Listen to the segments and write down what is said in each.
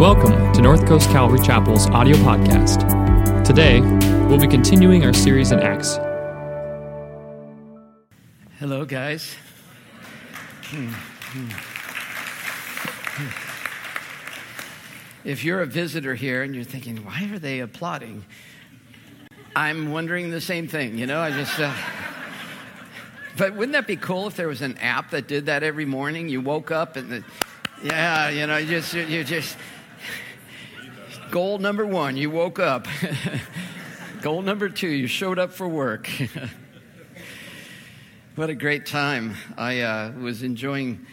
Welcome to North Coast Calvary Chapel's audio podcast. Today, we'll be continuing our series in Acts. Hello, guys. If you're a visitor here and you're thinking, why are they applauding? I'm wondering the same thing, you know? I just. Uh... But wouldn't that be cool if there was an app that did that every morning? You woke up and, the, yeah, you know, you just, you just, goal number one, you woke up. goal number two, you showed up for work. what a great time. I uh, was enjoying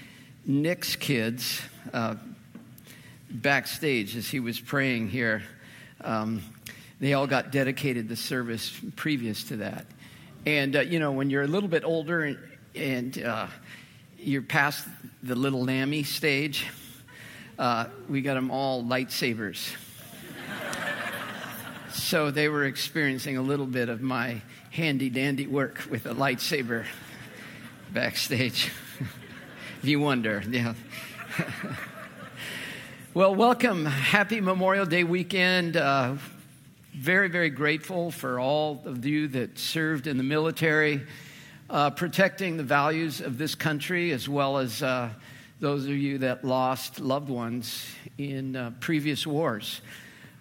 Nick's kids uh, backstage as he was praying here. Um, they all got dedicated the service previous to that. And, uh, you know, when you're a little bit older and, and uh, you're past the little lammy stage, uh, we got them all lightsabers. So they were experiencing a little bit of my handy dandy work with a lightsaber backstage. if you wonder, yeah. well, welcome. Happy Memorial Day weekend. Uh, very, very grateful for all of you that served in the military, uh, protecting the values of this country, as well as uh, those of you that lost loved ones in uh, previous wars.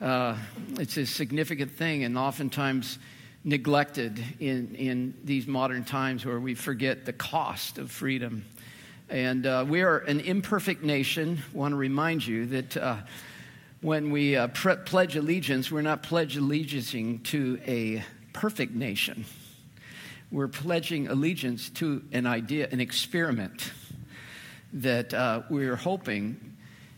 Uh, it's a significant thing, and oftentimes neglected in, in these modern times where we forget the cost of freedom. And uh, we are an imperfect nation. I want to remind you that uh, when we uh, pre- pledge allegiance, we're not pledging allegiance to a perfect nation. We're pledging allegiance to an idea, an experiment that uh, we're hoping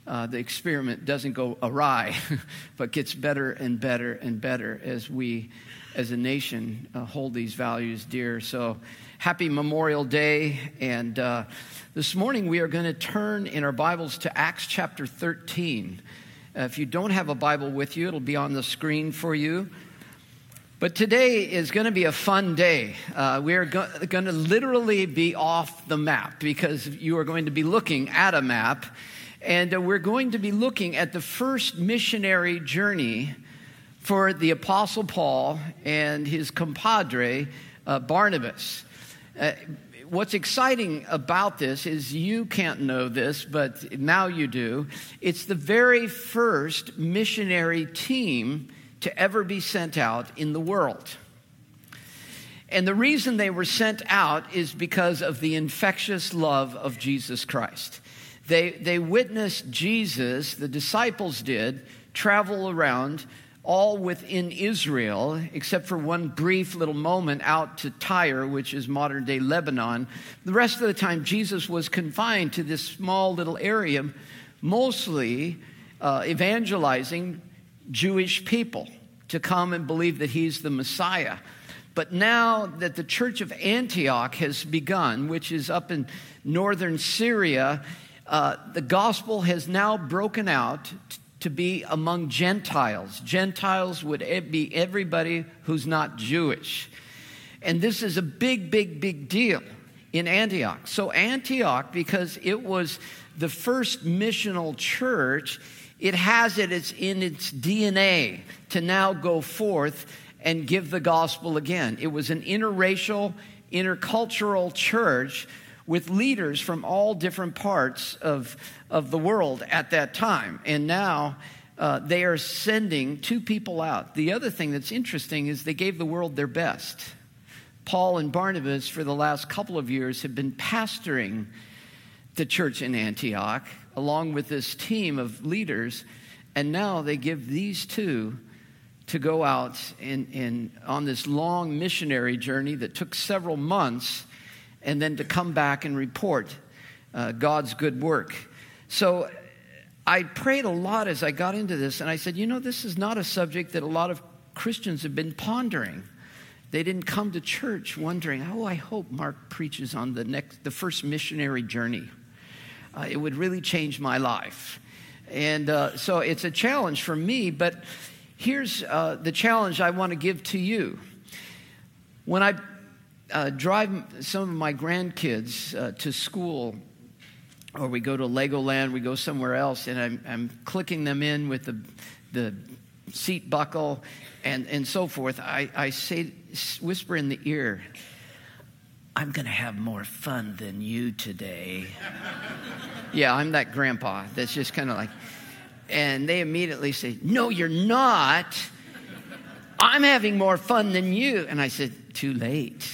uh, the experiment doesn't go awry, but gets better and better and better as we, as a nation, uh, hold these values dear. So, happy Memorial Day. And uh, this morning we are going to turn in our Bibles to Acts chapter 13. Uh, if you don't have a Bible with you, it'll be on the screen for you. But today is going to be a fun day. Uh, we are go- going to literally be off the map because you are going to be looking at a map. And uh, we're going to be looking at the first missionary journey for the Apostle Paul and his compadre, uh, Barnabas. Uh, what's exciting about this is you can't know this, but now you do. It's the very first missionary team to ever be sent out in the world. And the reason they were sent out is because of the infectious love of Jesus Christ. They, they witnessed Jesus, the disciples did, travel around all within Israel, except for one brief little moment out to Tyre, which is modern day Lebanon. The rest of the time, Jesus was confined to this small little area, mostly uh, evangelizing Jewish people to come and believe that he's the Messiah. But now that the church of Antioch has begun, which is up in northern Syria, uh, the gospel has now broken out to be among Gentiles. Gentiles would be everybody who's not Jewish. And this is a big, big, big deal in Antioch. So, Antioch, because it was the first missional church, it has it it's in its DNA to now go forth and give the gospel again. It was an interracial, intercultural church with leaders from all different parts of, of the world at that time. And now uh, they are sending two people out. The other thing that's interesting is they gave the world their best. Paul and Barnabas, for the last couple of years, have been pastoring the church in Antioch along with this team of leaders. And now they give these two to go out in, in, on this long missionary journey that took several months and then to come back and report uh, God's good work. So I prayed a lot as I got into this, and I said, you know, this is not a subject that a lot of Christians have been pondering. They didn't come to church wondering, oh, I hope Mark preaches on the next, the first missionary journey. Uh, it would really change my life. And uh, so it's a challenge for me, but here's uh, the challenge I want to give to you. When I uh, drive some of my grandkids uh, to school or we go to Legoland, we go somewhere else, and I'm, I'm clicking them in with the, the seat buckle and, and so forth, I, I say, whisper in the ear, I'm going to have more fun than you today. yeah, I'm that grandpa that's just kind of like, and they immediately say, No, you're not. I'm having more fun than you. And I said, Too late.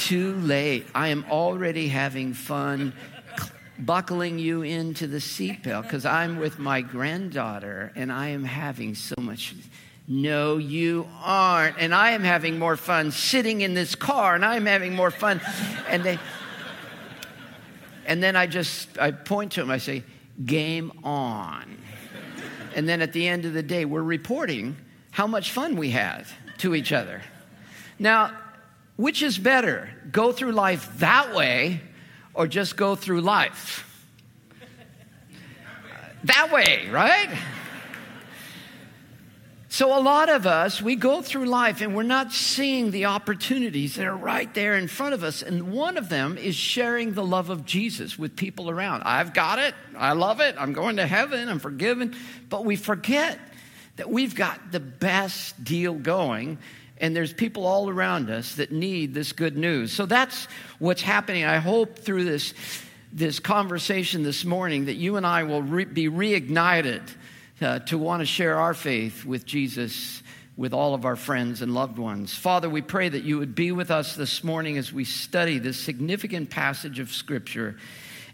Too late. I am already having fun buckling you into the seatbelt because I'm with my granddaughter and I am having so much. No, you aren't. And I am having more fun sitting in this car and I'm having more fun. And they, and then I just, I point to him, I say, game on. And then at the end of the day, we're reporting how much fun we had to each other. Now, which is better? Go through life that way or just go through life? That way, right? So, a lot of us, we go through life and we're not seeing the opportunities that are right there in front of us. And one of them is sharing the love of Jesus with people around. I've got it. I love it. I'm going to heaven. I'm forgiven. But we forget that we've got the best deal going and there's people all around us that need this good news. So that's what's happening. I hope through this, this conversation this morning that you and I will re- be reignited uh, to want to share our faith with Jesus with all of our friends and loved ones. Father, we pray that you would be with us this morning as we study this significant passage of Scripture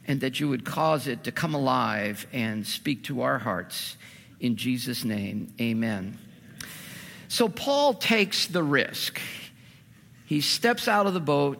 and that you would cause it to come alive and speak to our hearts. In Jesus' name, amen. So Paul takes the risk. He steps out of the boat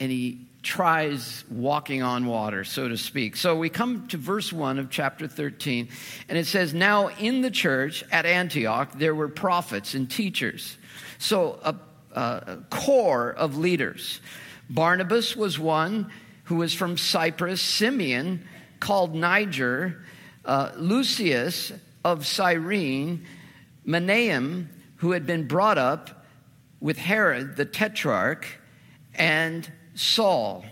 and he tries walking on water, so to speak. So we come to verse 1 of chapter 13, and it says, Now in the church at Antioch, there were prophets and teachers. So a, a core of leaders. Barnabas was one who was from Cyprus, Simeon, called Niger, uh, Lucius of Cyrene, Manaen, who had been brought up with Herod the tetrarch and Saul.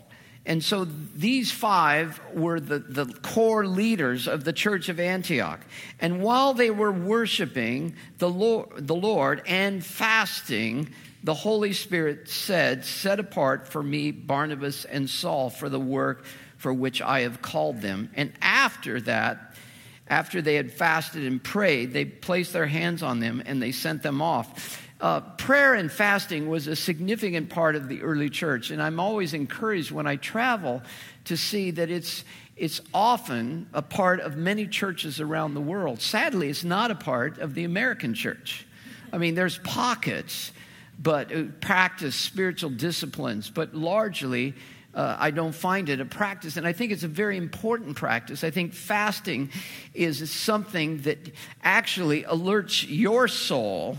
And so these five were the, the core leaders of the church of Antioch. And while they were worshiping the Lord, the Lord and fasting, the Holy Spirit said, Set apart for me Barnabas and Saul for the work for which I have called them. And after that, after they had fasted and prayed, they placed their hands on them and they sent them off. Uh, prayer and fasting was a significant part of the early church, and I'm always encouraged when I travel to see that it's, it's often a part of many churches around the world. Sadly, it's not a part of the American church. I mean, there's pockets, but uh, practice spiritual disciplines, but largely uh, I don't find it a practice. And I think it's a very important practice. I think fasting is something that actually alerts your soul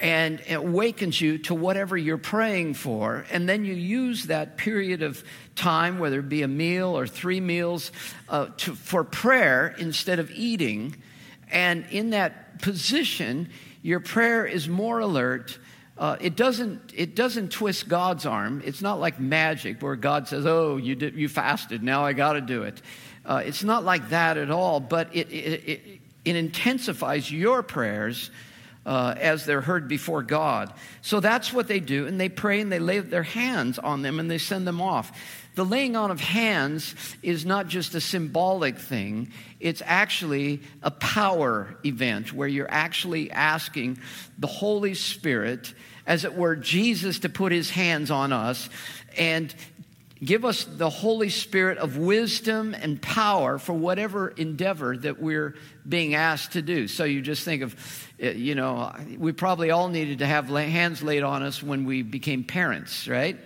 and awakens you to whatever you're praying for. And then you use that period of time, whether it be a meal or three meals, uh, to, for prayer instead of eating. And in that position, your prayer is more alert uh, it, doesn't, it doesn't twist God's arm. It's not like magic where God says, Oh, you, did, you fasted, now I got to do it. Uh, it's not like that at all, but it, it, it, it intensifies your prayers uh, as they're heard before God. So that's what they do, and they pray and they lay their hands on them and they send them off. The laying on of hands is not just a symbolic thing, it's actually a power event where you're actually asking the Holy Spirit, as it were, Jesus, to put his hands on us and give us the Holy Spirit of wisdom and power for whatever endeavor that we're being asked to do. So you just think of, eh, you know, we probably all needed to have hands laid on us when we became parents, right?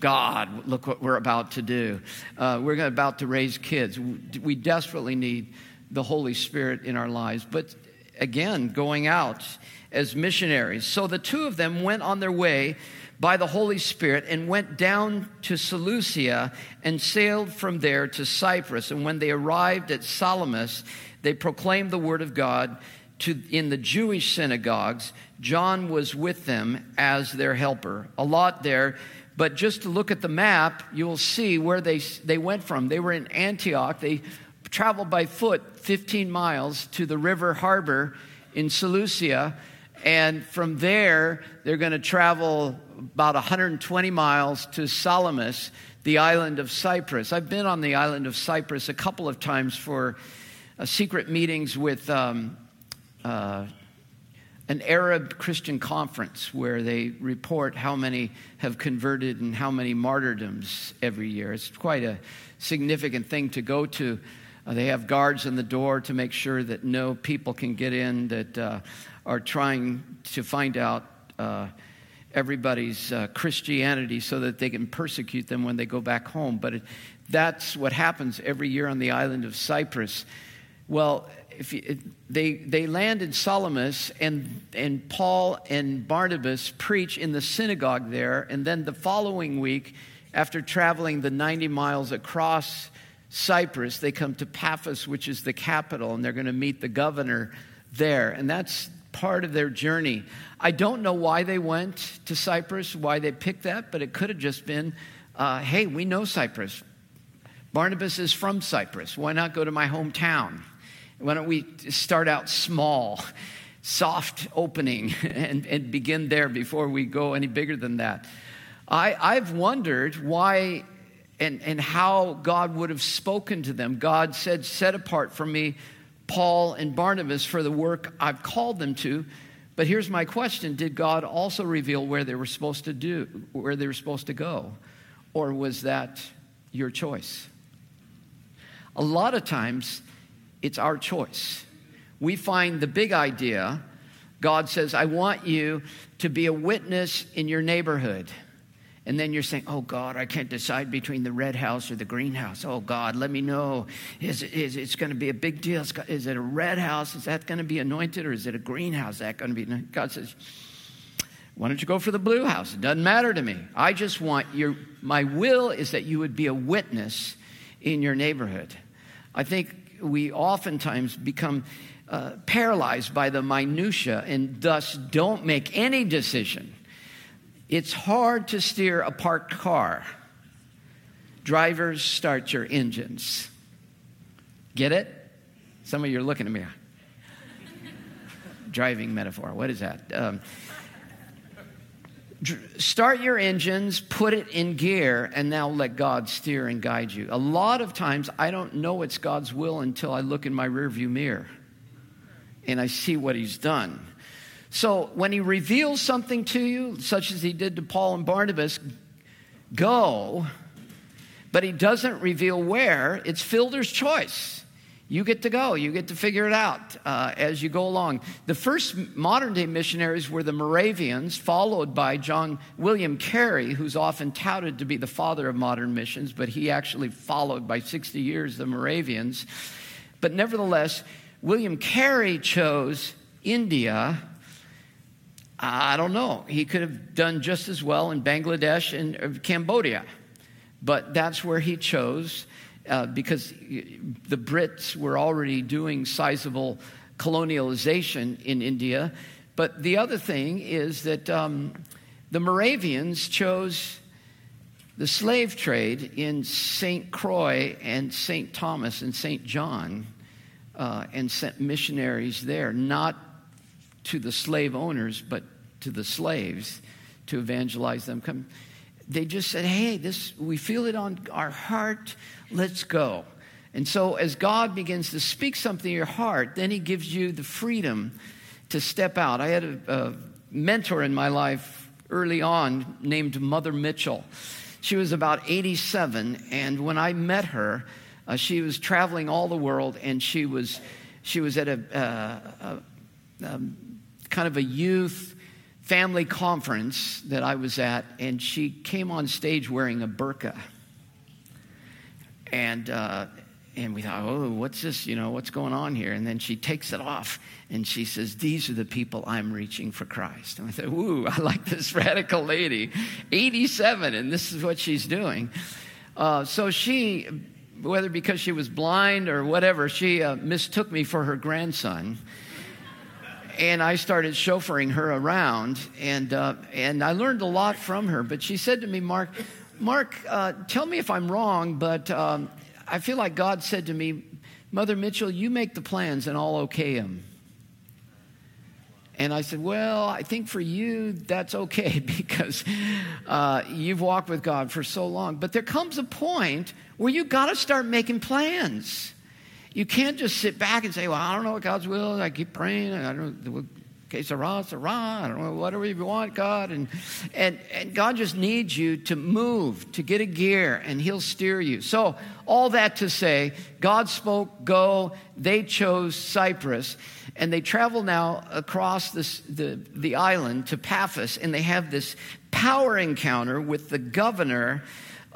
God, look what we're about to do. Uh, we're about to raise kids. We desperately need the Holy Spirit in our lives. But again, going out as missionaries. So the two of them went on their way by the Holy Spirit and went down to Seleucia and sailed from there to Cyprus. And when they arrived at Salamis, they proclaimed the word of God to, in the Jewish synagogues. John was with them as their helper. A lot there But just to look at the map, you'll see where they, they went from. They were in Antioch. They traveled by foot 15 miles to the river harbor in Seleucia. And from there, they're going to travel about 120 miles to Salamis, the island of Cyprus. I've been on the island of Cyprus a couple of times for uh, secret meetings with um, uh, an Arab Christian conference where they report how many have converted and how many martyrdoms every year. It's quite a significant thing to go to. Uh, they have guards in the door to make sure that no people can get in that uh, are trying to find out uh, everybody's uh, Christianity so that they can persecute them when they go back home. But it, that's what happens every year on the island of Cyprus. Well, if you, they, they land in Salamis, and, and Paul and Barnabas preach in the synagogue there. And then the following week, after traveling the 90 miles across Cyprus, they come to Paphos, which is the capital, and they're going to meet the governor there. And that's part of their journey. I don't know why they went to Cyprus, why they picked that, but it could have just been uh, hey, we know Cyprus. Barnabas is from Cyprus. Why not go to my hometown? Why don't we start out small, soft opening, and, and begin there before we go any bigger than that? I, I've wondered why and, and how God would have spoken to them. God said, Set apart for me Paul and Barnabas for the work I've called them to. But here's my question Did God also reveal where they were supposed to do, where they were supposed to go? Or was that your choice? A lot of times, it's our choice. We find the big idea. God says, I want you to be a witness in your neighborhood. And then you're saying, Oh God, I can't decide between the red house or the green house. Oh God, let me know. Is, is it's going to be a big deal? Is it a red house? Is that going to be anointed or is it a green house? Is that going to be? God says, Why don't you go for the blue house? It doesn't matter to me. I just want your, my will is that you would be a witness in your neighborhood. I think we oftentimes become uh, paralyzed by the minutia and thus don't make any decision. It's hard to steer a parked car. Drivers, start your engines. Get it? Some of you are looking at me. Driving metaphor. What is that? Um, start your engines, put it in gear, and now let God steer and guide you. A lot of times, I don't know it's God's will until I look in my rearview mirror and I see what He's done. So when He reveals something to you, such as He did to Paul and Barnabas, go, but He doesn't reveal where, it's Fielder's choice. You get to go. You get to figure it out uh, as you go along. The first modern day missionaries were the Moravians, followed by John William Carey, who's often touted to be the father of modern missions, but he actually followed by 60 years the Moravians. But nevertheless, William Carey chose India. I don't know. He could have done just as well in Bangladesh and uh, Cambodia, but that's where he chose uh, because the Brits were already doing sizable colonialization in India. But the other thing is that um, the Moravians chose the slave trade in St. Croix and St. Thomas and St. John uh, and sent missionaries there, not to the slave owners, but to the slaves to evangelize them. Come, they just said, "Hey, this we feel it on our heart. Let's go." And so, as God begins to speak something in your heart, then He gives you the freedom to step out. I had a, a mentor in my life early on named Mother Mitchell. She was about 87, and when I met her, uh, she was traveling all the world, and she was she was at a, uh, a um, kind of a youth family conference that I was at, and she came on stage wearing a burqa. And, uh, and we thought, oh, what's this? You know, what's going on here? And then she takes it off and she says, These are the people I'm reaching for Christ. And I said, Ooh, I like this radical lady. 87, and this is what she's doing. Uh, so she, whether because she was blind or whatever, she uh, mistook me for her grandson and I started chauffeuring her around, and, uh, and I learned a lot from her. But she said to me, Mark, Mark, uh, tell me if I'm wrong, but um, I feel like God said to me, Mother Mitchell, you make the plans and I'll okay them. And I said, Well, I think for you, that's okay because uh, you've walked with God for so long. But there comes a point where you got to start making plans. You can't just sit back and say, Well, I don't know what God's will. is. I keep praying. I don't know. Okay, Sarah, Sarah, I don't know, whatever you want, God. And, and, and God just needs you to move, to get a gear, and He'll steer you. So, all that to say, God spoke, go. They chose Cyprus, and they travel now across this, the, the island to Paphos, and they have this power encounter with the governor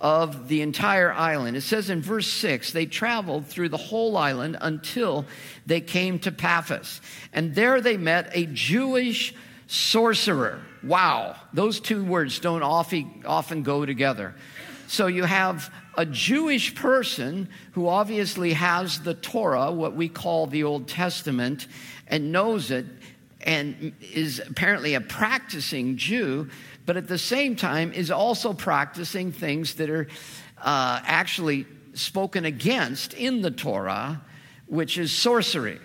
of the entire island. It says in verse 6 they traveled through the whole island until they came to Paphos. And there they met a Jewish sorcerer. Wow, those two words don't often go together. So you have a Jewish person who obviously has the Torah, what we call the Old Testament, and knows it, and is apparently a practicing Jew but at the same time is also practicing things that are uh, actually spoken against in the Torah, which is sorcery.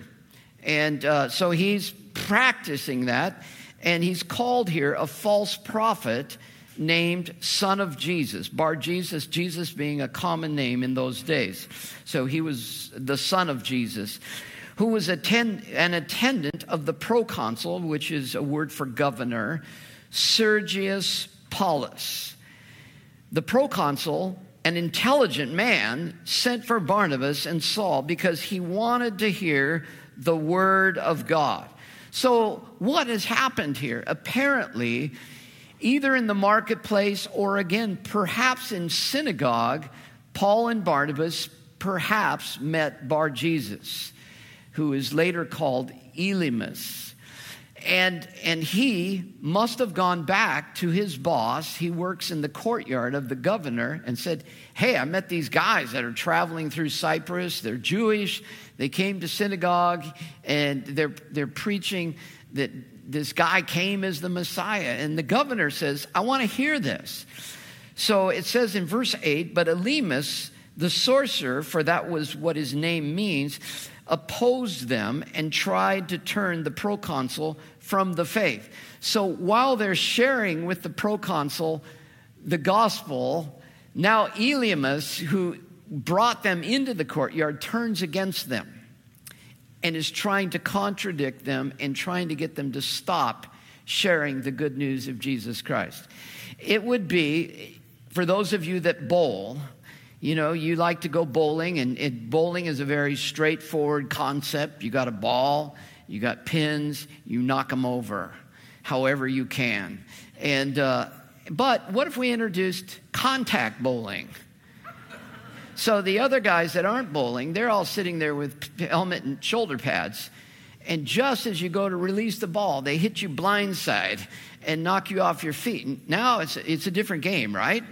And uh, so he's practicing that, and he's called here a false prophet named Son of Jesus. Bar Jesus, Jesus being a common name in those days. So he was the Son of Jesus, who was attend- an attendant of the proconsul, which is a word for governor Sergius Paulus. The proconsul, an intelligent man, sent for Barnabas and Saul because he wanted to hear the word of God. So, what has happened here? Apparently, either in the marketplace or again, perhaps in synagogue, Paul and Barnabas perhaps met Bar Jesus, who is later called Elymas. And and he must have gone back to his boss. He works in the courtyard of the governor and said hey i met these guys that are traveling through cyprus. They're jewish. They came to synagogue and they're they're preaching that this guy came as the messiah. And the governor says i want to hear this. So it says in verse 8 but elymas the sorcerer for that was what his name means opposed them and tried to turn the proconsul from the faith. So while they're sharing with the proconsul the gospel, now Elymas, who brought them into the courtyard, turns against them and is trying to contradict them and trying to get them to stop sharing the good news of Jesus Christ. It would be, for those of you that bowl, you know, you like to go bowling, and, and bowling is a very straightforward concept. You got a ball, you got pins, you knock them over however you can. And, uh, but what if we introduced contact bowling? So the other guys that aren't bowling, they're all sitting there with helmet and shoulder pads. And just as you go to release the ball, they hit you blindside and knock you off your feet. now it's, it's a different game, right?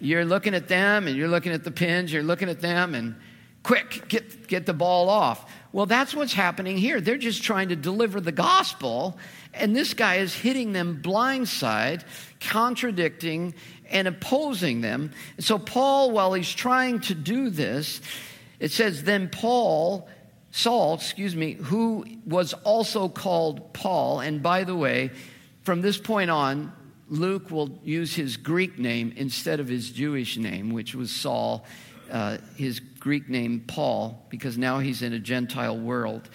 You're looking at them and you're looking at the pins, you're looking at them and quick, get, get the ball off. Well, that's what's happening here. They're just trying to deliver the gospel, and this guy is hitting them blindside, contradicting and opposing them. And so, Paul, while he's trying to do this, it says, then Paul, Saul, excuse me, who was also called Paul, and by the way, from this point on, Luke will use his Greek name instead of his Jewish name, which was Saul, uh, his Greek name Paul, because now he's in a Gentile world.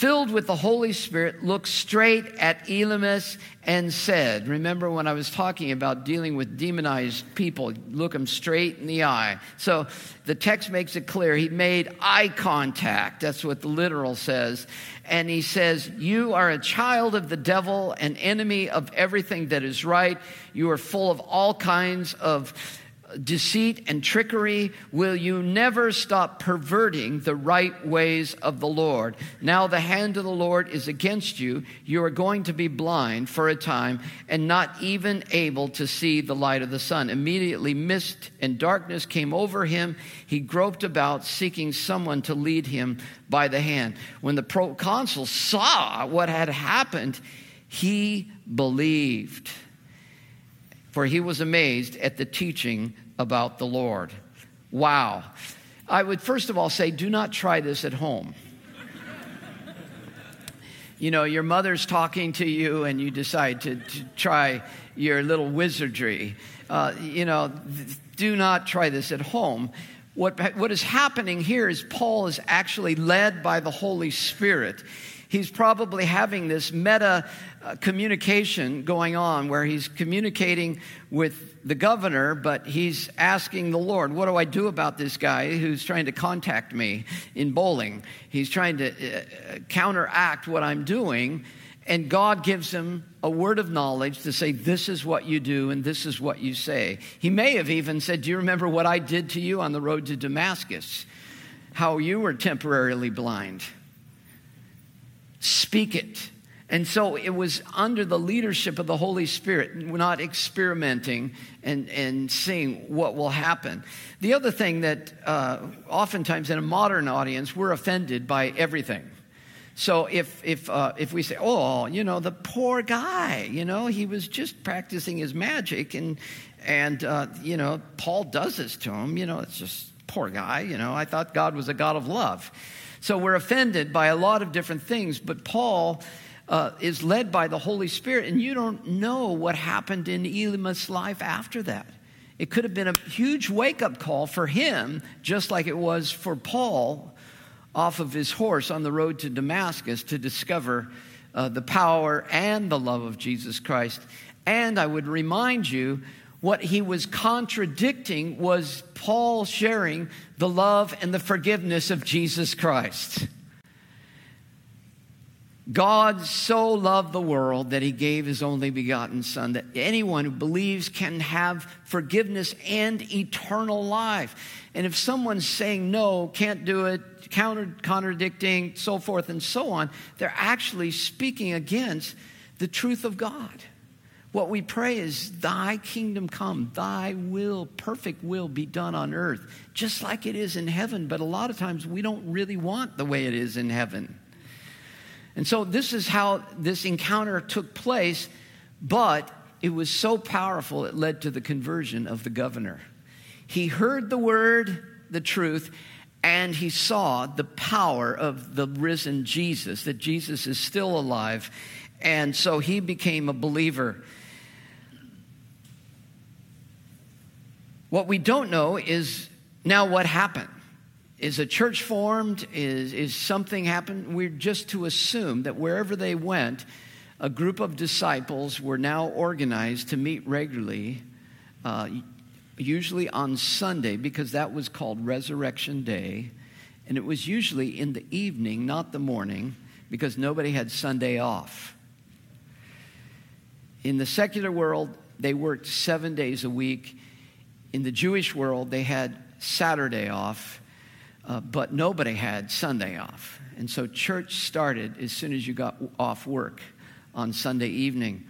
Filled with the Holy Spirit, looked straight at Elymas and said, Remember when I was talking about dealing with demonized people, look them straight in the eye. So the text makes it clear. He made eye contact. That's what the literal says and he says, You are a child of the devil, an enemy of everything that is right. You are full of all kinds of deceit and trickery? Will you never stop perverting the right ways of the Lord? Now the hand of the Lord is against you. You are going to be blind for a time and not even able to see the light of the sun. Immediately, mist and darkness came over him. He groped about, seeking someone to lead him by the hand. When the proconsul saw what had happened, he believed for he was amazed at the teaching about the Lord. Wow. I would first of all say, do not try this at home. you know, your mother's talking to you and you decide to, to try your little wizardry. Uh, you know, do not try this at home. What, what is happening here is Paul is actually led by the Holy Spirit he's probably having this meta uh, communication going on where he's communicating with the governor, but he's asking the Lord, What do I do about this guy who's trying to contact me in bowling? He's trying to uh, counteract what I'm doing. And God gives him a word of knowledge to say, This is what you do and this is what you say. He may have even said, Do you remember what I did to you on the road to Damascus? How you were temporarily blind. Speak it. And so it was under the leadership of the Holy Spirit, not experimenting and, and seeing what will happen. The other thing that uh, oftentimes in a modern audience, we're offended by everything. So if, if, uh, if we say, oh, you know, the poor guy, you know, he was just practicing his magic and, and uh, you know, Paul does this to him, you know, it's just poor guy, you know, I thought God was a God of love. So we're offended by a lot of different things, but Paul uh, is led by the Holy Spirit, and you don't know what happened in Elymas' life after that. It could have been a huge wake up call for him, just like it was for Paul off of his horse on the road to Damascus to discover uh, the power and the love of Jesus Christ. And I would remind you what he was contradicting was Paul sharing the love and the forgiveness of Jesus Christ. God so loved the world that he gave his only begotten Son, that anyone who believes can have forgiveness and eternal life. And if someone's saying no, can't do it, counter contradicting, so forth and so on, they're actually speaking against the truth of God. What we pray is, Thy kingdom come, Thy will, perfect will be done on earth, just like it is in heaven. But a lot of times we don't really want the way it is in heaven. And so this is how this encounter took place, but it was so powerful it led to the conversion of the governor. He heard the word, the truth, and he saw the power of the risen Jesus, that Jesus is still alive. And so he became a believer. What we don't know is now what happened. Is a church formed? Is, is something happened? We're just to assume that wherever they went, a group of disciples were now organized to meet regularly, uh, usually on Sunday, because that was called Resurrection Day. And it was usually in the evening, not the morning, because nobody had Sunday off. In the secular world, they worked seven days a week in the Jewish world, they had Saturday off, uh, but nobody had Sunday off. And so church started as soon as you got off work on Sunday evening.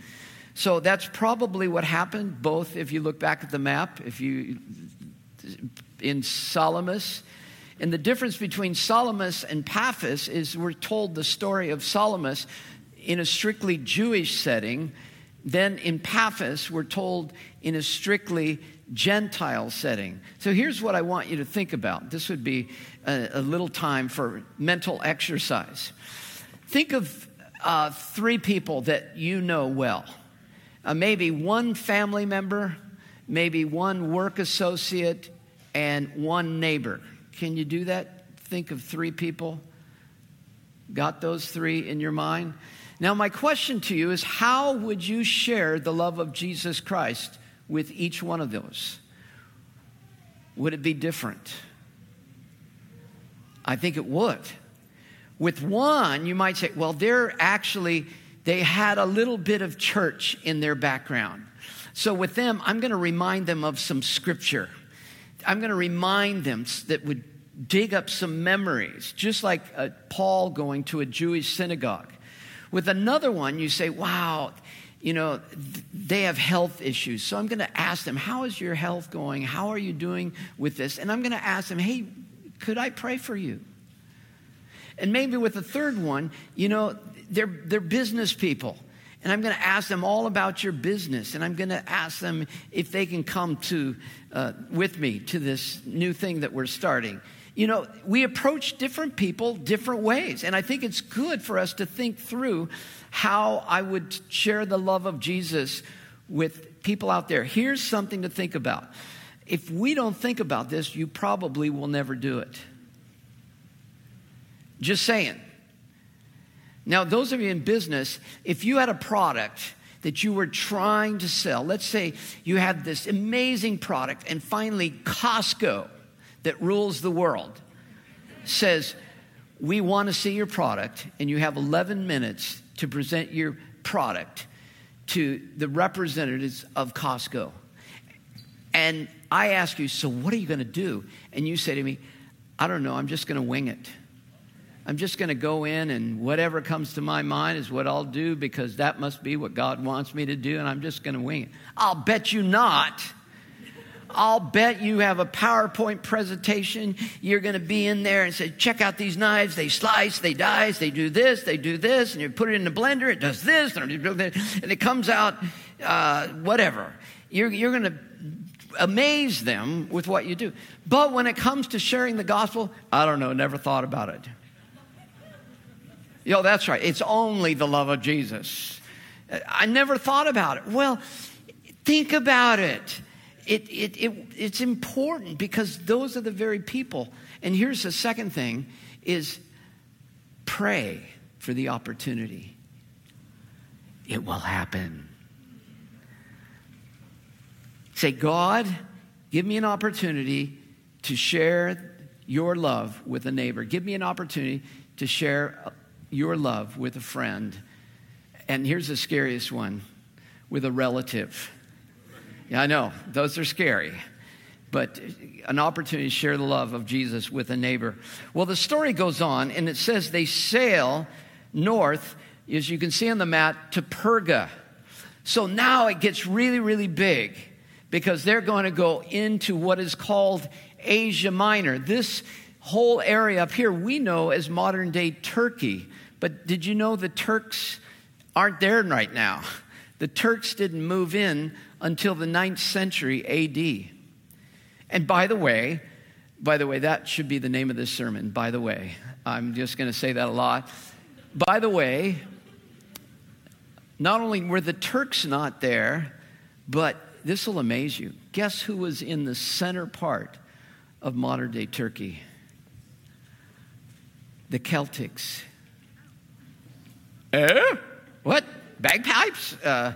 So that's probably what happened, both if you look back at the map, if you in Salamis. And the difference between Salamis and Paphos is we're told the story of Salamis in a strictly Jewish setting. Then in Paphos, we're told in a strictly Gentile setting. So here's what I want you to think about. This would be a, a little time for mental exercise. Think of uh, three people that you know well. Uh, maybe one family member, maybe one work associate, and one neighbor. Can you do that? Think of three people. Got those three in your mind? Now, my question to you is how would you share the love of Jesus Christ with each one of those? Would it be different? I think it would. With one, you might say, well, they're actually they had a little bit of church in their background. So with them, I'm going to remind them of some scripture. I'm going to remind them that would dig up some memories, just like uh, Paul going to a Jewish synagogue. With another one, you say, wow, you know, they have health issues. So I'm going to ask them, how is your health going? How are you doing with this? And I'm going to ask them, hey, could I pray for you? And maybe with the third one, you know, they're, they're business people. And I'm going to ask them all about your business. And I'm going to ask them if they can come to, uh, with me to this new thing that we're starting. You know, we approach different people different ways. And I think it's good for us to think through how I would share the love of Jesus with people out there. Here's something to think about. If we don't think about this, you probably will never do it. Just saying. Now, those of you in business, if you had a product that you were trying to sell, let's say you had this amazing product, and finally Costco, that rules the world, says, We want to see your product, and you have 11 minutes to present your product to the representatives of Costco. And I ask you, So what are you going to do? And you say to me, I don't know, I'm just going to wing it. I'm just going to go in and whatever comes to my mind is what I'll do because that must be what God wants me to do, and I'm just going to wing it. I'll bet you not. I'll bet you have a PowerPoint presentation. You're going to be in there and say, check out these knives. They slice, they dice, they do this, they do this, and you put it in the blender, it does this, and it comes out uh, whatever. You're, you're going to amaze them with what you do. But when it comes to sharing the gospel, I don't know, never thought about it. Yo, that's right. It's only the love of Jesus. I never thought about it. Well, think about it. It, it, it. It's important because those are the very people. And here's the second thing is pray for the opportunity. It will happen. Say, God, give me an opportunity to share your love with a neighbor. Give me an opportunity to share your love with a friend. And here's the scariest one with a relative. Yeah, I know, those are scary. But an opportunity to share the love of Jesus with a neighbor. Well, the story goes on, and it says they sail north, as you can see on the map, to Perga. So now it gets really, really big because they're going to go into what is called Asia Minor. This whole area up here we know as modern day Turkey. But did you know the Turks aren't there right now? The Turks didn't move in until the 9th century AD. And by the way, by the way, that should be the name of this sermon. By the way, I'm just going to say that a lot. By the way, not only were the Turks not there, but this will amaze you. Guess who was in the center part of modern day Turkey? The Celtics. Eh? What? Bagpipes? Uh,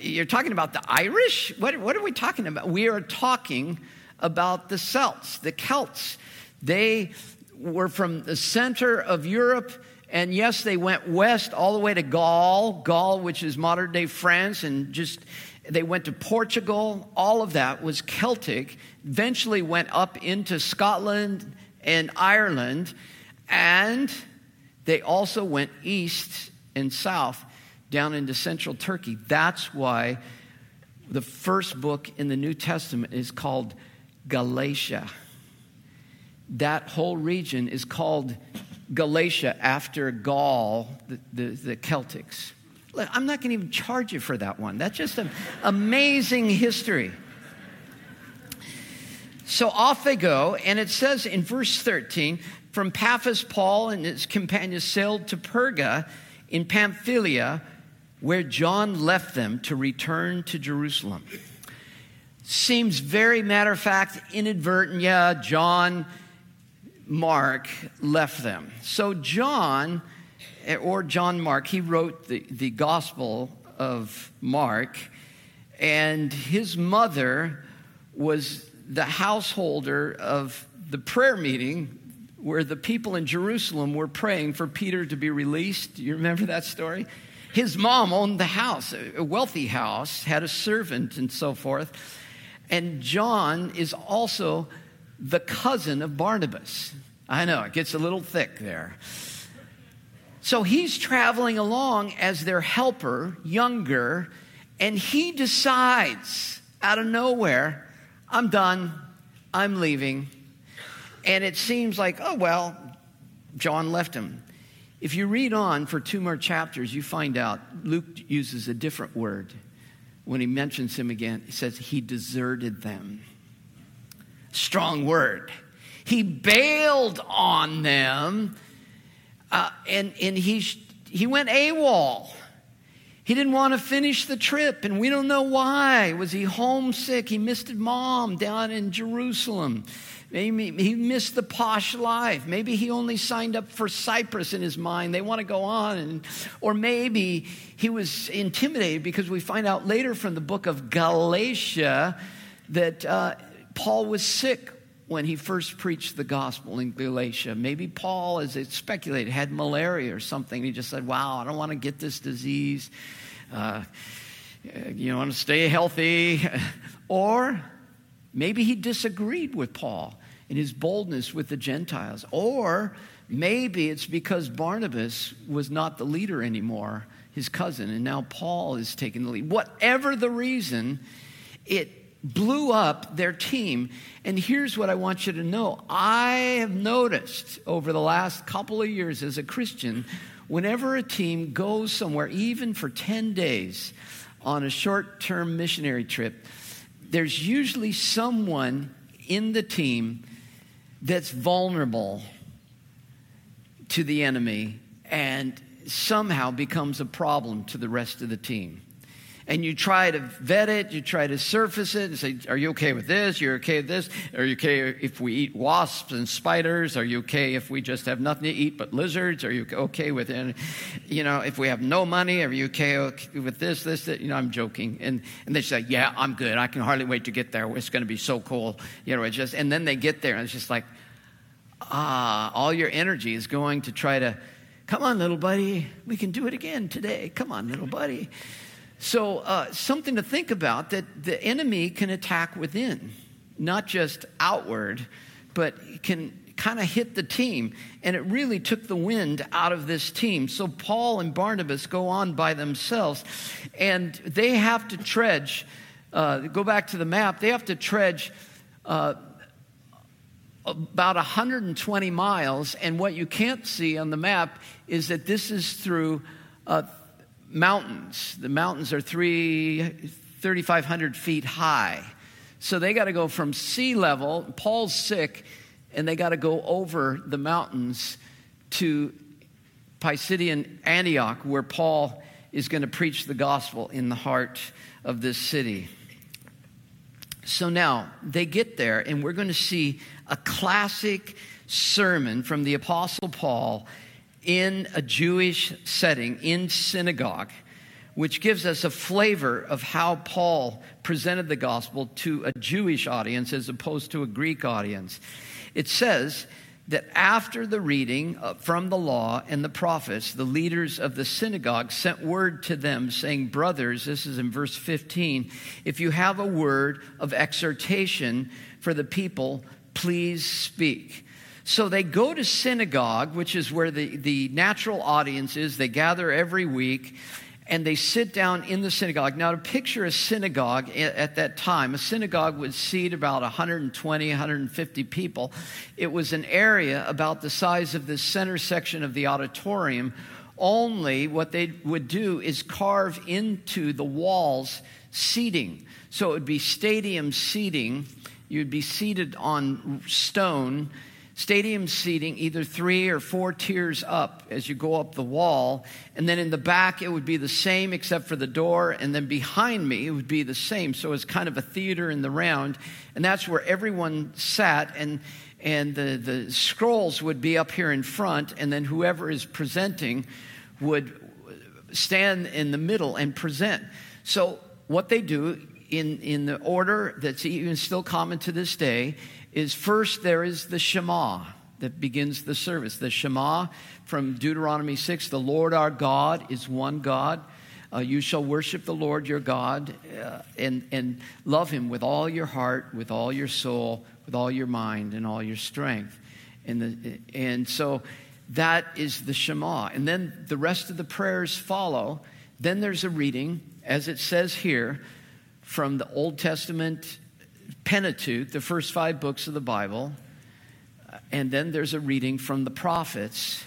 you're talking about the Irish? What, what are we talking about? We are talking about the Celts, the Celts. They were from the center of Europe, and yes, they went west all the way to Gaul, Gaul, which is modern day France, and just they went to Portugal. All of that was Celtic. Eventually went up into Scotland and Ireland, and they also went east and south down into central Turkey. That's why the first book in the New Testament is called Galatia. That whole region is called Galatia after Gaul, the, the, the Celtics. I'm not going to even charge you for that one. That's just an amazing history. So off they go, and it says in verse 13 from Paphos, Paul and his companions sailed to Perga in Pamphylia, where John left them to return to Jerusalem. Seems very matter of fact, inadvertent. Yeah, John, Mark left them. So, John, eh, or John Mark, he wrote the, the Gospel of Mark, and his mother was the householder of the prayer meeting where the people in Jerusalem were praying for Peter to be released. Do you remember that story? His mom owned the house, a wealthy house, had a servant and so forth. And John is also the cousin of Barnabas. I know, it gets a little thick there. So he's traveling along as their helper, younger, and he decides out of nowhere, I'm done, I'm leaving. And it seems like, oh, well, John left him. If you read on for two more chapters, you find out Luke uses a different word. When he mentions him again, he says he deserted them. Strong word. He bailed on them uh, and, and he, he went AWOL. He didn't want to finish the trip, and we don't know why. Was he homesick? He missed his mom down in Jerusalem. Maybe he missed the posh life. Maybe he only signed up for Cyprus in his mind. They want to go on. And, or maybe he was intimidated because we find out later from the book of Galatia that uh, Paul was sick when he first preached the gospel in Galatia. Maybe Paul, as it speculated, had malaria or something. He just said, Wow, I don't want to get this disease. Uh, you want to stay healthy. or maybe he disagreed with Paul in his boldness with the Gentiles. Or maybe it's because Barnabas was not the leader anymore, his cousin, and now Paul is taking the lead. Whatever the reason, it blew up their team. And here's what I want you to know I have noticed over the last couple of years as a Christian, whenever a team goes somewhere, even for 10 days on a short term missionary trip, there's usually someone in the team that's vulnerable to the enemy and somehow becomes a problem to the rest of the team and you try to vet it, you try to surface it and say, Are you okay with this? You're okay with this? Are you okay if we eat wasps and spiders? Are you okay if we just have nothing to eat but lizards? Are you okay with it? You know, if we have no money, are you okay with this, this, that? You know, I'm joking. And, and they say, Yeah, I'm good. I can hardly wait to get there. It's going to be so cool. You know, it's just, and then they get there and it's just like, ah, all your energy is going to try to, come on, little buddy, we can do it again today. Come on, little buddy. So, uh, something to think about that the enemy can attack within, not just outward, but can kind of hit the team. And it really took the wind out of this team. So, Paul and Barnabas go on by themselves, and they have to trudge, uh, go back to the map, they have to trudge. Uh, about 120 miles, and what you can't see on the map is that this is through uh, mountains. The mountains are three, 3,500 feet high. So they got to go from sea level. Paul's sick, and they got to go over the mountains to Pisidian Antioch, where Paul is going to preach the gospel in the heart of this city. So now they get there, and we're going to see a classic sermon from the Apostle Paul in a Jewish setting, in synagogue, which gives us a flavor of how Paul presented the gospel to a Jewish audience as opposed to a Greek audience. It says that after the reading from the law and the prophets, the leaders of the synagogue sent word to them saying, Brothers, this is in verse 15, if you have a word of exhortation for the people, please speak. So they go to synagogue, which is where the, the natural audience is. They gather every week and they sit down in the synagogue. Now, to picture a synagogue at that time, a synagogue would seat about 120, 150 people. It was an area about the size of the center section of the auditorium. Only what they would do is carve into the walls seating. So it would be stadium seating. You'd be seated on stone stadium seating, either three or four tiers up as you go up the wall. And then in the back, it would be the same except for the door. And then behind me, it would be the same. So it's kind of a theater in the round. And that's where everyone sat. And, and the, the scrolls would be up here in front. And then whoever is presenting would stand in the middle and present. So what they do in, in the order that's even still common to this day is first there is the Shema. that begins the service. The Shema from Deuteronomy 6 the Lord our God is one God. Uh, you shall worship the Lord your God uh, and, and love him with all your heart, with all your soul, with all your mind, and all your strength. And, the, and so that is the Shema. And then the rest of the prayers follow. Then there's a reading, as it says here, from the Old Testament Pentateuch, the first five books of the Bible. And then there's a reading from the prophets.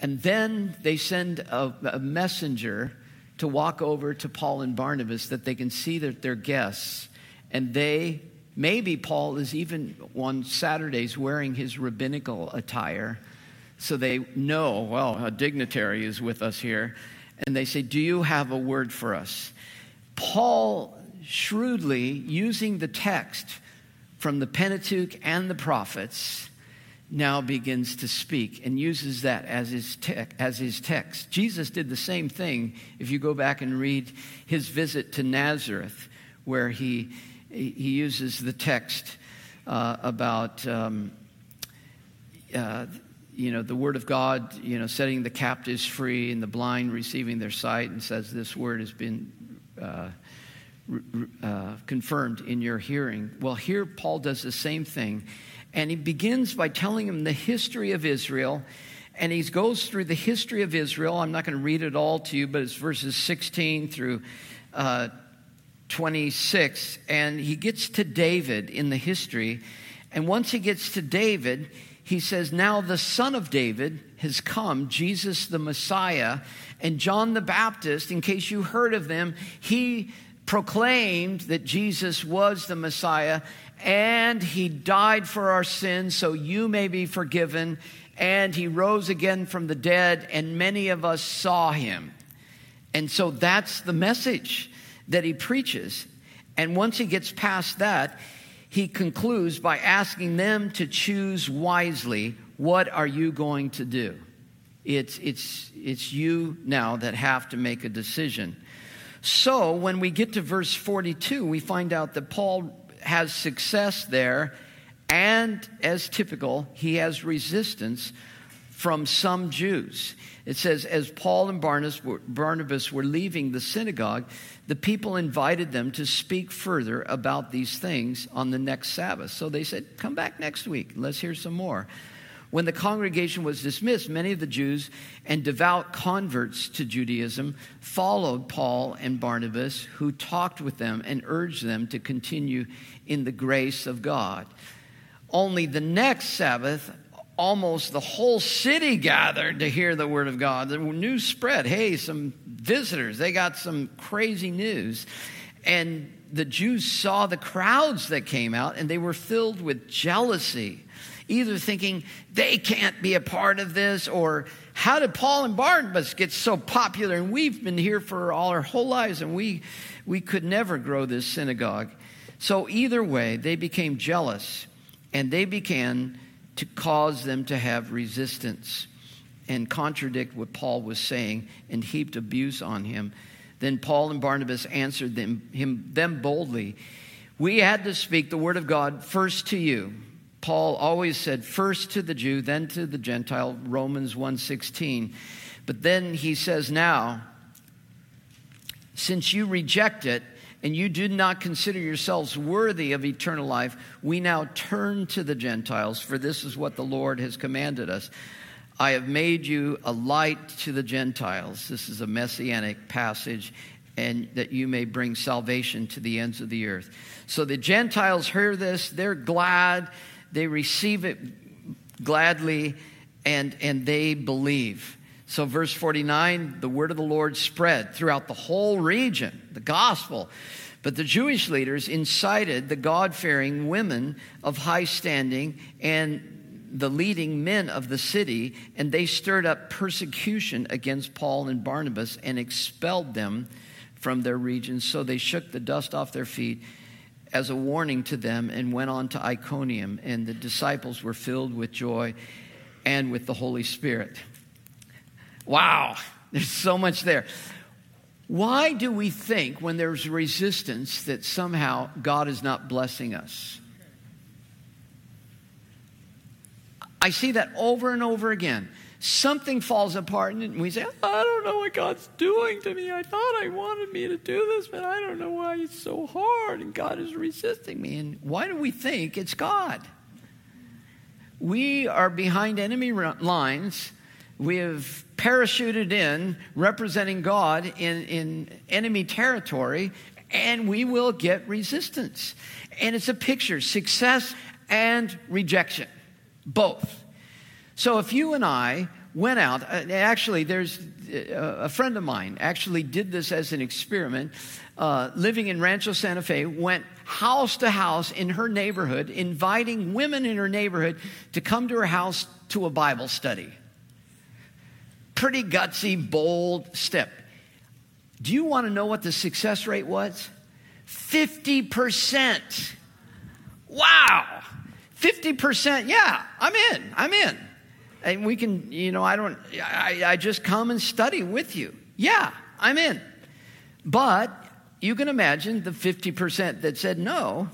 And then they send a, a messenger to walk over to Paul and Barnabas that they can see that they're guests. And they, maybe Paul is even on Saturdays wearing his rabbinical attire. So they know, well, a dignitary is with us here. And they say, Do you have a word for us? Paul shrewdly, using the text from the Pentateuch and the prophets, now begins to speak and uses that as his, te- as his text. Jesus did the same thing if you go back and read his visit to Nazareth, where he, he uses the text uh, about, um, uh, you know, the word of God, you know, setting the captives free and the blind receiving their sight, and says, This word has been. Uh, uh, confirmed in your hearing. Well, here Paul does the same thing and he begins by telling him the history of Israel. And he goes through the history of Israel. I'm not going to read it all to you, but it's verses 16 through uh, 26. And he gets to David in the history. And once he gets to David, he says, Now the son of David has come, Jesus the Messiah. And John the Baptist, in case you heard of them, he proclaimed that Jesus was the Messiah and he died for our sins so you may be forgiven, and he rose again from the dead, and many of us saw him. And so that's the message that he preaches. And once he gets past that, he concludes by asking them to choose wisely what are you going to do? It's, it's, it's you now that have to make a decision. So when we get to verse 42, we find out that Paul has success there, and as typical, he has resistance from some Jews. It says, as Paul and Barnabas were leaving the synagogue, the people invited them to speak further about these things on the next Sabbath. So they said, Come back next week, let's hear some more. When the congregation was dismissed, many of the Jews and devout converts to Judaism followed Paul and Barnabas, who talked with them and urged them to continue in the grace of God. Only the next Sabbath, almost the whole city gathered to hear the word of God. The news spread hey, some visitors, they got some crazy news. And the Jews saw the crowds that came out, and they were filled with jealousy either thinking they can't be a part of this or how did Paul and Barnabas get so popular and we've been here for all our whole lives and we, we could never grow this synagogue. So, either way, they became jealous and they began to cause them to have resistance and contradict what Paul was saying and heaped abuse on him. Then Paul and Barnabas answered them, him, them boldly. We had to speak the word of God first to you Paul always said first to the Jew, then to the Gentile, Romans 1:16. But then he says now, since you reject it and you do not consider yourselves worthy of eternal life, we now turn to the Gentiles, for this is what the Lord has commanded us. I have made you a light to the Gentiles. This is a messianic passage, and that you may bring salvation to the ends of the earth. So the Gentiles hear this, they're glad they receive it gladly and, and they believe. So, verse 49 the word of the Lord spread throughout the whole region, the gospel. But the Jewish leaders incited the God fearing women of high standing and the leading men of the city, and they stirred up persecution against Paul and Barnabas and expelled them from their region. So they shook the dust off their feet as a warning to them and went on to Iconium, and the disciples were filled with joy and with the Holy Spirit. Wow, there's so much there. Why do we think when there's resistance that somehow God is not blessing us? I see that over and over again. Something falls apart, and we say, I don't know what God's doing to me. I thought I wanted me to do this, but I don't know why it's so hard, and God is resisting me. And why do we think it's God? We are behind enemy lines. We have parachuted in, representing God in, in enemy territory, and we will get resistance. And it's a picture success and rejection, both. So if you and I went out, uh, actually, there's uh, a friend of mine actually did this as an experiment, uh, living in Rancho Santa Fe, went house to house in her neighborhood, inviting women in her neighborhood to come to her house to a Bible study. Pretty gutsy, bold step. Do you want to know what the success rate was? 50%. Wow. 50%. Yeah, I'm in. I'm in and we can, you know, I don't, I, I just come and study with you. Yeah, I'm in. But you can imagine the 50% that said no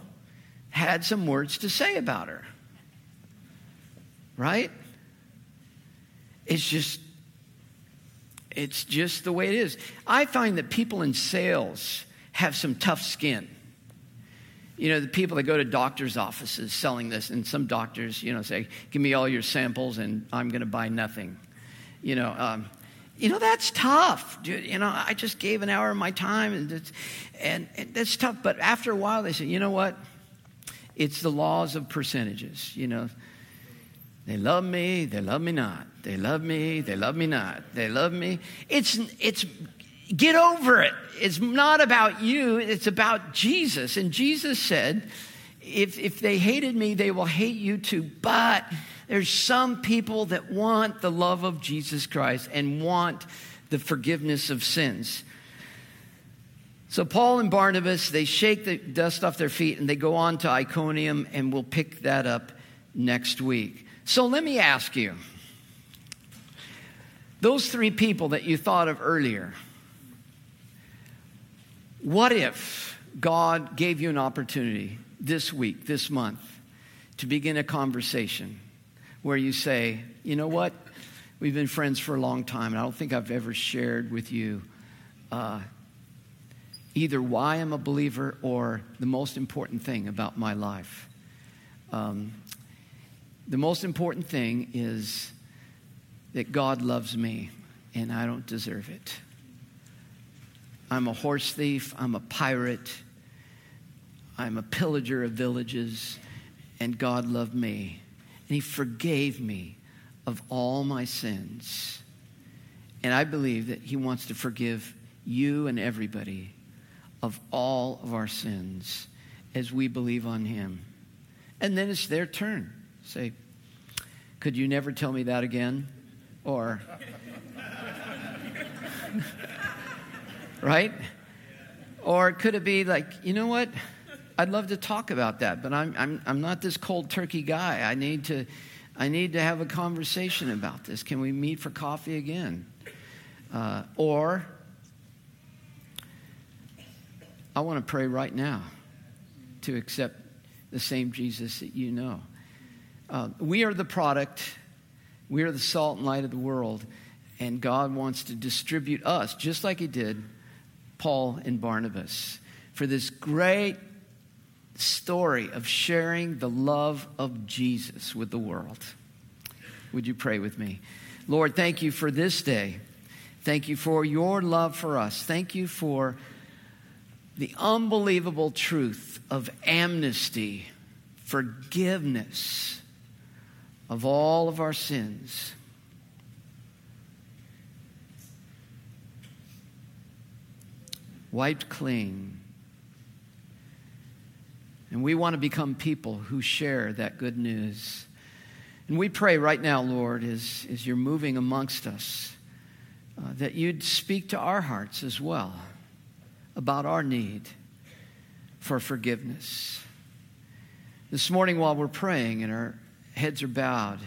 had some words to say about her. Right? It's just, it's just the way it is. I find that people in sales have some tough skin you know, the people that go to doctors' offices selling this, and some doctors, you know, say, give me all your samples and I'm going to buy nothing. You know, um, you know, that's tough. You know, I just gave an hour of my time and, and, and tough. But after a while, they say, you know what? It's the laws of percentages, you know. They love me, they love me not. They love me, they love me not. They love me. It's, it's Get over it. It's not about you, it's about Jesus. And Jesus said, if, if they hated me, they will hate you too. But there's some people that want the love of Jesus Christ and want the forgiveness of sins. So Paul and Barnabas, they shake the dust off their feet and they go on to Iconium, and we'll pick that up next week. So let me ask you those three people that you thought of earlier, what if God gave you an opportunity this week, this month, to begin a conversation where you say, you know what? We've been friends for a long time, and I don't think I've ever shared with you uh, either why I'm a believer or the most important thing about my life. Um, the most important thing is that God loves me, and I don't deserve it. I'm a horse thief, I'm a pirate, I'm a pillager of villages, and God loved me. And He forgave me of all my sins. And I believe that He wants to forgive you and everybody of all of our sins as we believe on Him. And then it's their turn. Say, could you never tell me that again? Or, right? Or could it be like, you know what? I'd love to talk about that, but I'm, I'm, I'm not this cold turkey guy. I need, to, I need to have a conversation about this. Can we meet for coffee again? Uh, or I want to pray right now to accept the same Jesus that you know. Uh, we are the product, we are the salt and light of the world, and God wants to distribute us just like He did Paul and Barnabas for this great story of sharing the love of Jesus with the world. Would you pray with me? Lord, thank you for this day. Thank you for your love for us. Thank you for the unbelievable truth of amnesty, forgiveness of all of our sins. Wiped clean. And we want to become people who share that good news. And we pray right now, Lord, as, as you're moving amongst us, uh, that you'd speak to our hearts as well about our need for forgiveness. This morning, while we're praying and our heads are bowed,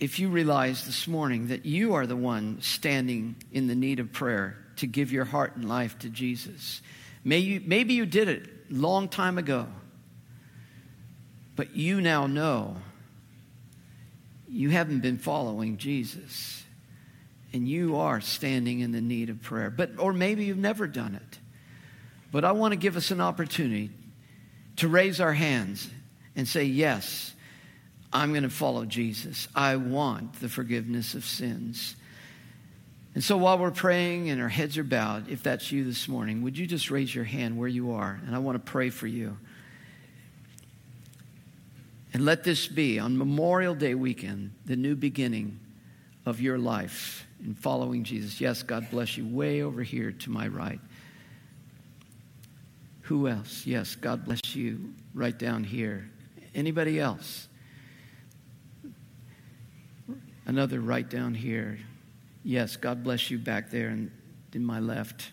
if you realize this morning that you are the one standing in the need of prayer, to give your heart and life to Jesus. May you, maybe you did it a long time ago, but you now know you haven't been following Jesus and you are standing in the need of prayer. But or maybe you've never done it. But I want to give us an opportunity to raise our hands and say, "Yes, I'm going to follow Jesus. I want the forgiveness of sins." And so while we're praying and our heads are bowed, if that's you this morning, would you just raise your hand where you are? And I want to pray for you. And let this be on Memorial Day weekend, the new beginning of your life in following Jesus. Yes, God bless you. Way over here to my right. Who else? Yes, God bless you right down here. Anybody else? Another right down here. Yes, God bless you back there and in my left.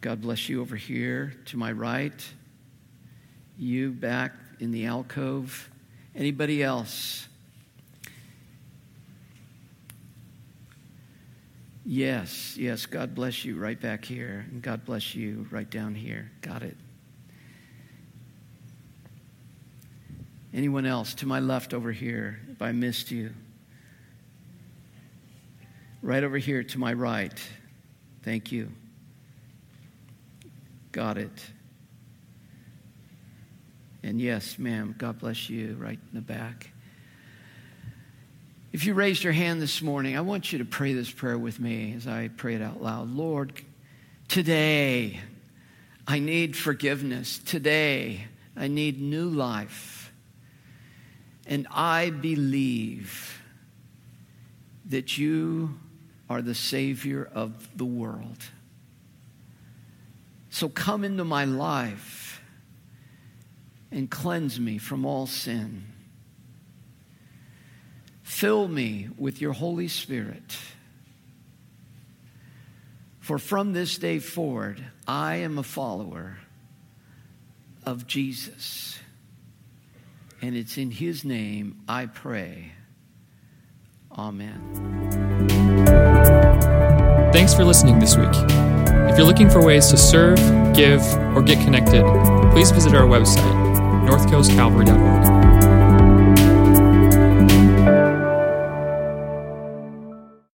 God bless you over here to my right. You back in the alcove. Anybody else? Yes, yes, God bless you right back here. And God bless you right down here. Got it. Anyone else to my left over here, if I missed you? Right over here to my right. Thank you. Got it. And yes, ma'am, God bless you right in the back. If you raised your hand this morning, I want you to pray this prayer with me as I pray it out loud. Lord, today I need forgiveness. Today I need new life. And I believe that you are the Savior of the world. So come into my life and cleanse me from all sin. Fill me with your Holy Spirit. For from this day forward, I am a follower of Jesus. And it's in his name I pray. Amen. Thanks for listening this week. If you're looking for ways to serve, give, or get connected, please visit our website, northcoastcalvary.org.